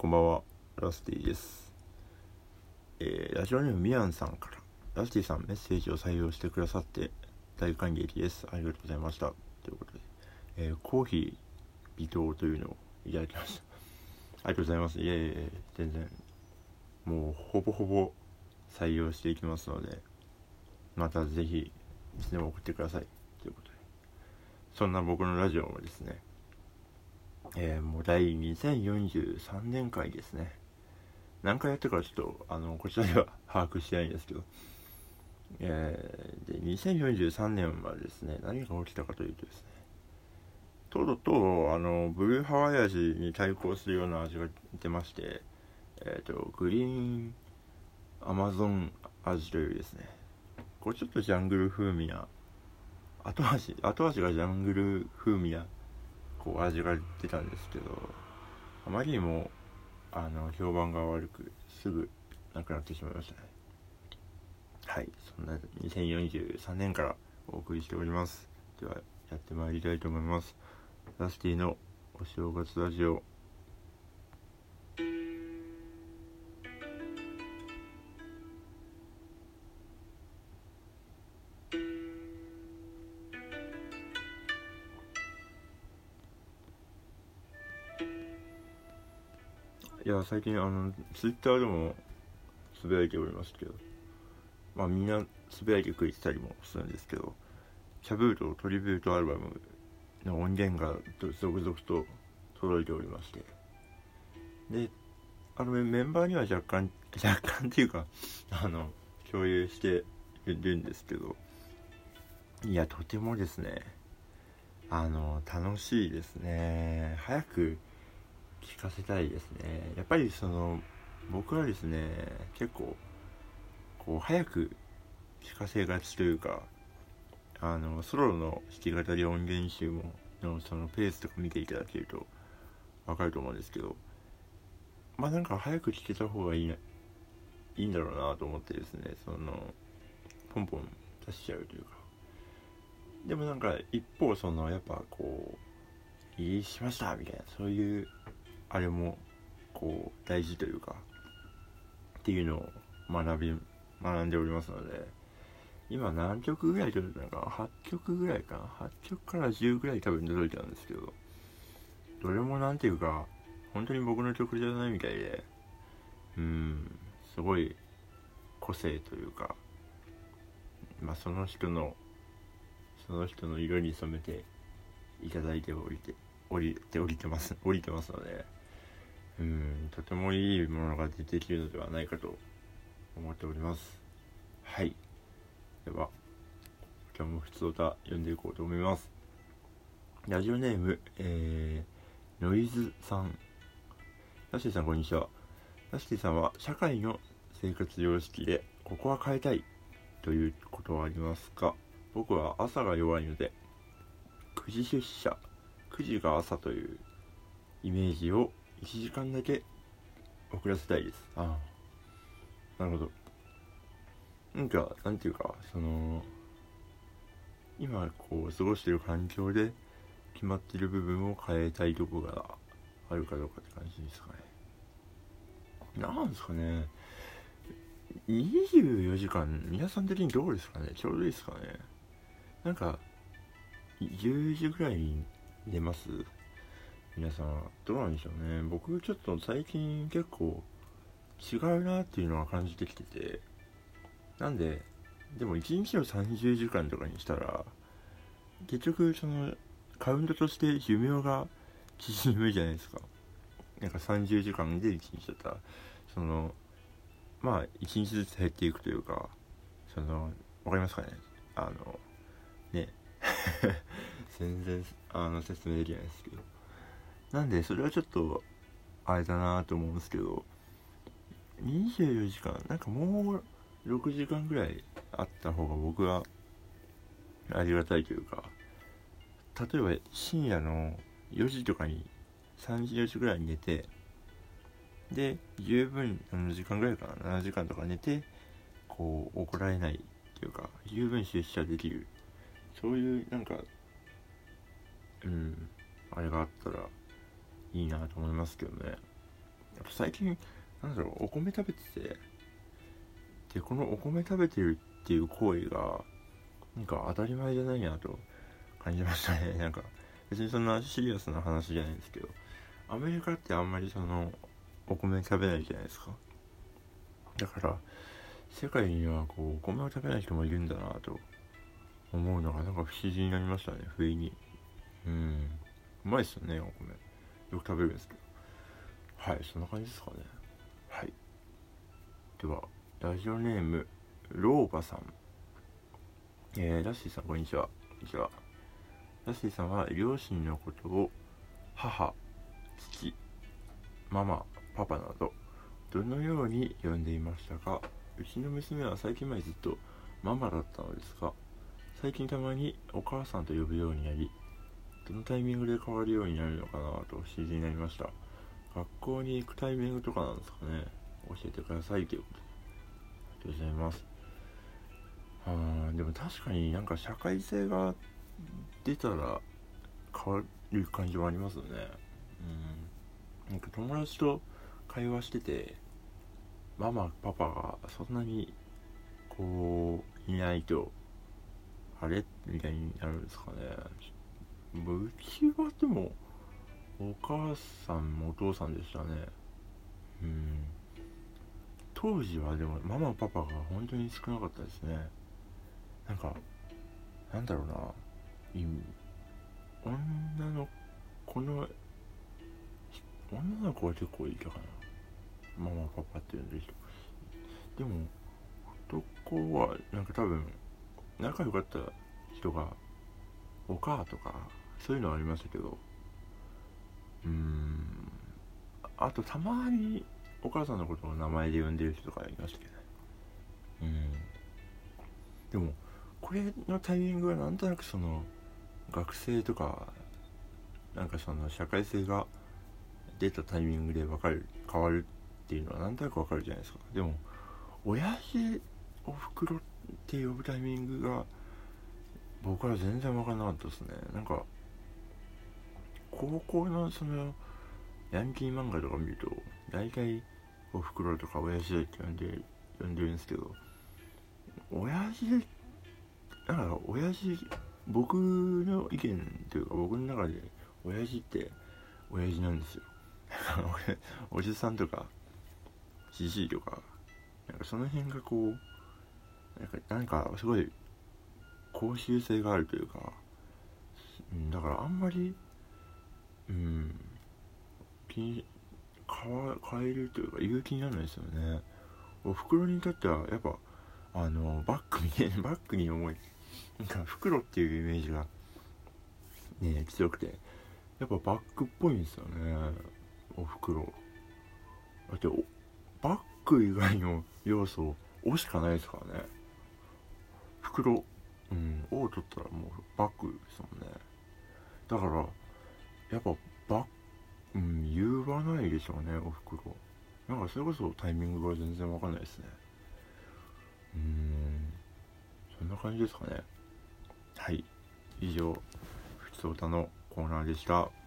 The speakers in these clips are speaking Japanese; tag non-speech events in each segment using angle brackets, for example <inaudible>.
こんばんは、ラスティです。えーラジオネームみやんさんから、ラスティさんメッセージを採用してくださって大感激です。ありがとうございました。ということで、えーコーヒー微糖というのをいただきました。<laughs> ありがとうございます。いえいえいえ、全然、もうほぼほぼ採用していきますので、またぜひ、いつでも送ってください。ということで、そんな僕のラジオもですね、えーもう第2043年回ですね。何回やったからちょっとあのこちらでは把握してないんですけど、えーで2043年はですね何が起きたかというとですねとうとうあのブルーハワイ味に対抗するような味が出ましてえっ、とグリーンアマゾン味というですねこれちょっとジャングル風味な後味後味がジャングル風味なこう味が出たんですけどあまりにもあの評判が悪くすぐなくなってしまいましたね。はいそんな2043年からお送りしております。ではやってまいりたいと思います。ラスティのお正月ラジオ。いや最近あのツイッターでもつぶやいておりますけどまあみんなつぶやいてくれてたりもするんですけどキャブートトリビュートアルバムの音源が続々と届いておりまして。であのメンバーには若干 <laughs> 若干っていうかあの共有しているんですけどいやとてもですねあの楽しいですね。早く聞かせたいですね。やっぱりその僕はですね結構こう早く聞かせがちというかあのソロの弾き語り音源集ものそのペースとか見ていただけると分かると思うんですけどまあなんか早く聞けた方がいいいいんだろうなと思ってですねそのポンポン出しちゃうというか。でもなんか一方そのやっぱこういいしましたみたいなそういうあれもこう大事というかっていうのを学び学んでおりますので今何曲ぐらい届いたのかな？8曲ぐらいかな？8曲から10ぐらい多分届いたんですけどどれもなんていうか本当に僕の曲じゃないみたいでうんすごい個性というかまあその人のその人の色に染めていただいておりて降りて降りてます降りてますのでうんとてもいいものが出てきるのではないかと思っております。はい。では今日も普通歌読んでいこうと思います。ラジオネームえー、ノイズさん。ラッシーさんこんにちは。ラッシーさんは社会の生活様式でここは変えたいということはありますか？僕は朝が弱いので9時出社。9時が朝というイメージを1時間だけ遅らせたいです。ああ。なるほど。なんかなんていうかその今こう過ごしてる環境で決まってる部分を変えたいとこがあるかどうかって感じですかね。なんですかね。24時間皆さん的にどうですかね？ちょうどいいですかね？なんか10時ぐらいに寝ます？皆さんどうなんでしょうね。僕ちょっと最近結構違うなっていうのは感じてきてて。なんででも1日の30時間とかにしたら結局そのカウントとして寿命が縮むじゃないですか。なんか30時間で1日だったらそのまあ1日ずつ減っていくというかそのわかりますかね。あのね。<laughs> 全然あの説明できないですけど。なんでそれはちょっとあれだなと思うんですけど24時間なんかもう6時間ぐらいあった方が僕はありがたいというか例えば深夜の4時とかに3時4時ぐらいに寝てで十分7時間ぐらいかな7時間とか寝てこう怒られないっていうか十分出社できる。そういうなんかうんあれがあったらいいなと思いますけどね。やっぱ最近なんだろうお米食べててでこのお米食べてるっていう行為がなんか当たり前じゃないなと感じましたね。<laughs> なんか別にそんなシリアスな話じゃないんですけどアメリカってあんまりそのお米食べないじゃないですか。だから世界にはこうお米を食べない人もいるんだなと思うのがなんか不思議になりましたね不意に。うん。うまいっすよねお米。よく食べるんですけど。はいそんな感じですかね。はい。ではラジオネームローバさん。えー、ラッシーさんこんにちは。こんにちは。ラッシーさんは両親のことを母父ママパパなどどのように呼んでいましたか？うちの娘は最近までずっとママだったのですが最近たまにお母さんと呼ぶようになりどのタイミングで変わるようになるのかなと不思議になりました。学校に行くタイミングとかなんですかね。教えてくださいということでありがとうございます。あーでも確かになんか社会性が出たら変わる感じはありますよね。うん。なんか友達と会話しててママパパがそんなにこういないとあれ？みたいになるんですかね。うちはでもお母さんもお父さんでしたね。うん。当時はでもママパパが本当に少なかったですね。なんかなんだろうな。女の子の女の子は結構いいかな。ママパパって呼んでる人。でも男はなんか多分仲良かった人がお母とかそういうのはありましたけど。うーん。あとたまにお母さんのことを名前で呼んでる人とかいましたけどね。うん。でもこれのタイミングはなんとなくその学生とかなんかその社会性が出たタイミングで分かる変わるっていうのはなんとなく分かるじゃないですか。でも親父おふくろって呼ぶタイミングが僕は全然分からなかったですね。なんか高校のそのヤンキー漫画とか見ると大体おふくろとか親父って呼んで呼んでるんですけど親父だから親父僕の意見というか僕の中で親父って親父なんですよ。<laughs> おじさんとかじじいとかなんかその辺がこうなんか何かすごい公衆性があるというか、だからあんまりうん。気に変えるというか言う気にならないですよね。お袋にとってはやっぱあのバッグにね <laughs> バッグに重いなんか袋っていうイメージがね強くて。やっぱバッグっぽいんですよねお袋。だってバッグ以外の要素「お」しかないですからね。袋うん「」を取ったらもうバッグですもんね。だからやっぱばうん言わないでしょうねお袋なんかそれこそタイミングが全然わかんないですね。うん。そんな感じですかね。はい。以上「ふつおた」のコーナーでした。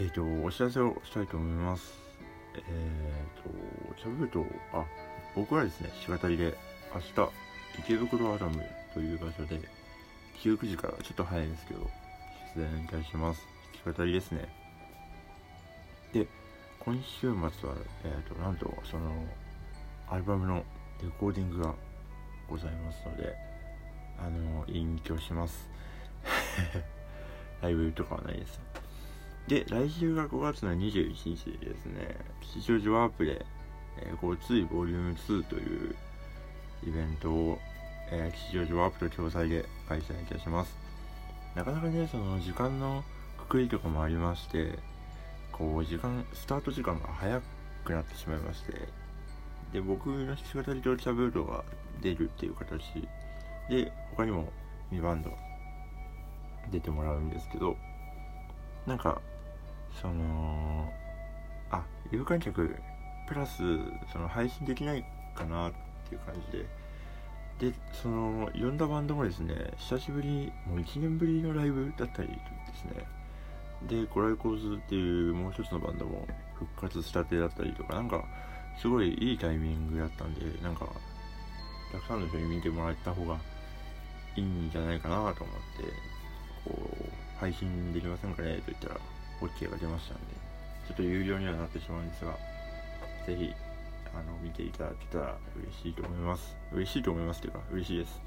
えっ、ー、とお知らせをしたいと思います。えっ、ー、としゃべるとあ僕はですね弾き語りで明日池袋アダムという場所で19時からちょっと早いんですけど出演いたします。弾き語りですね。で今週末はえっ、ー、となんとそのアルバムのレコーディングがございますのであの隠居します <laughs> ライブとかはないですで来週が5月の21日ですね。吉祥寺ワープで、えー、ごついボリューム2というイベントを、えー、吉祥寺ワープと共催で開催いたします。なかなかねその時間のくくりとかもありましてこう時間スタート時間が早くなってしまいましてで僕の弾き語りとキャブードが出るっていう形で他にも2バンド出てもらうんですけどなんかそのあ有観客プラスその配信できないかなっていう感じで。でその呼んだバンドもですね久しぶりもう1年ぶりのライブだったりですね。でコライコーズっていうもう一つのバンドも復活したてだったりとかなんかすごいいいタイミングだったんでなんかたくさんの人に見てもらった方がいいんじゃないかなと思ってこう配信できませんかねと言ったら OK が出ましたんでちょっと有料にはなってしまうんですがぜひあの見ていただけたら嬉しいと思います。嬉しいと思いますというか嬉しいです。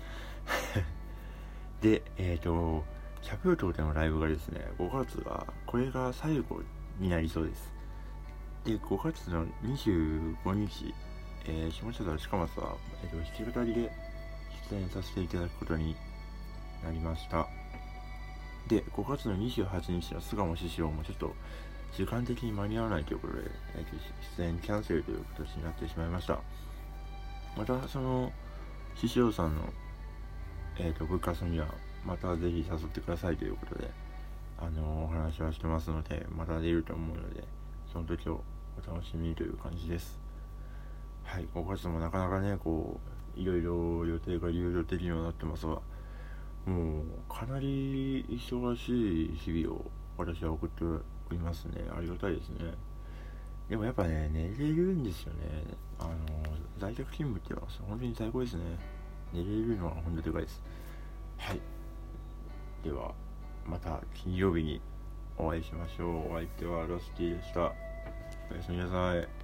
<laughs> でえっ、ー、とキャプートでのライブがですね5月がこれが最後になりそうです。で5月の25日、えー、下北沢近松は、えーと、弾き語りで出演させていただくことになりました。で5月の28日の巣鴨師匠もちょっと時間的に間に合わないということで、えー、出演キャンセルという形になってしまいました。またその師匠さんのえーと、部活にはまたぜひ誘ってくださいということであのお話はしてますのでまた出ると思うのでその時をお楽しみにという感じです。はい5月もなかなかねこういろいろ予定が流動できるようになってますがもうかなり忙しい日々を私は送っておりますね。ありがたいですね。でもやっぱね寝れるんですよね。あの在宅勤務ってのは本当に最高ですね。寝れるのは本当でかいです。はい。ではまた金曜日にお会いしましょう。お相手はロスティでした。おやすみなさい。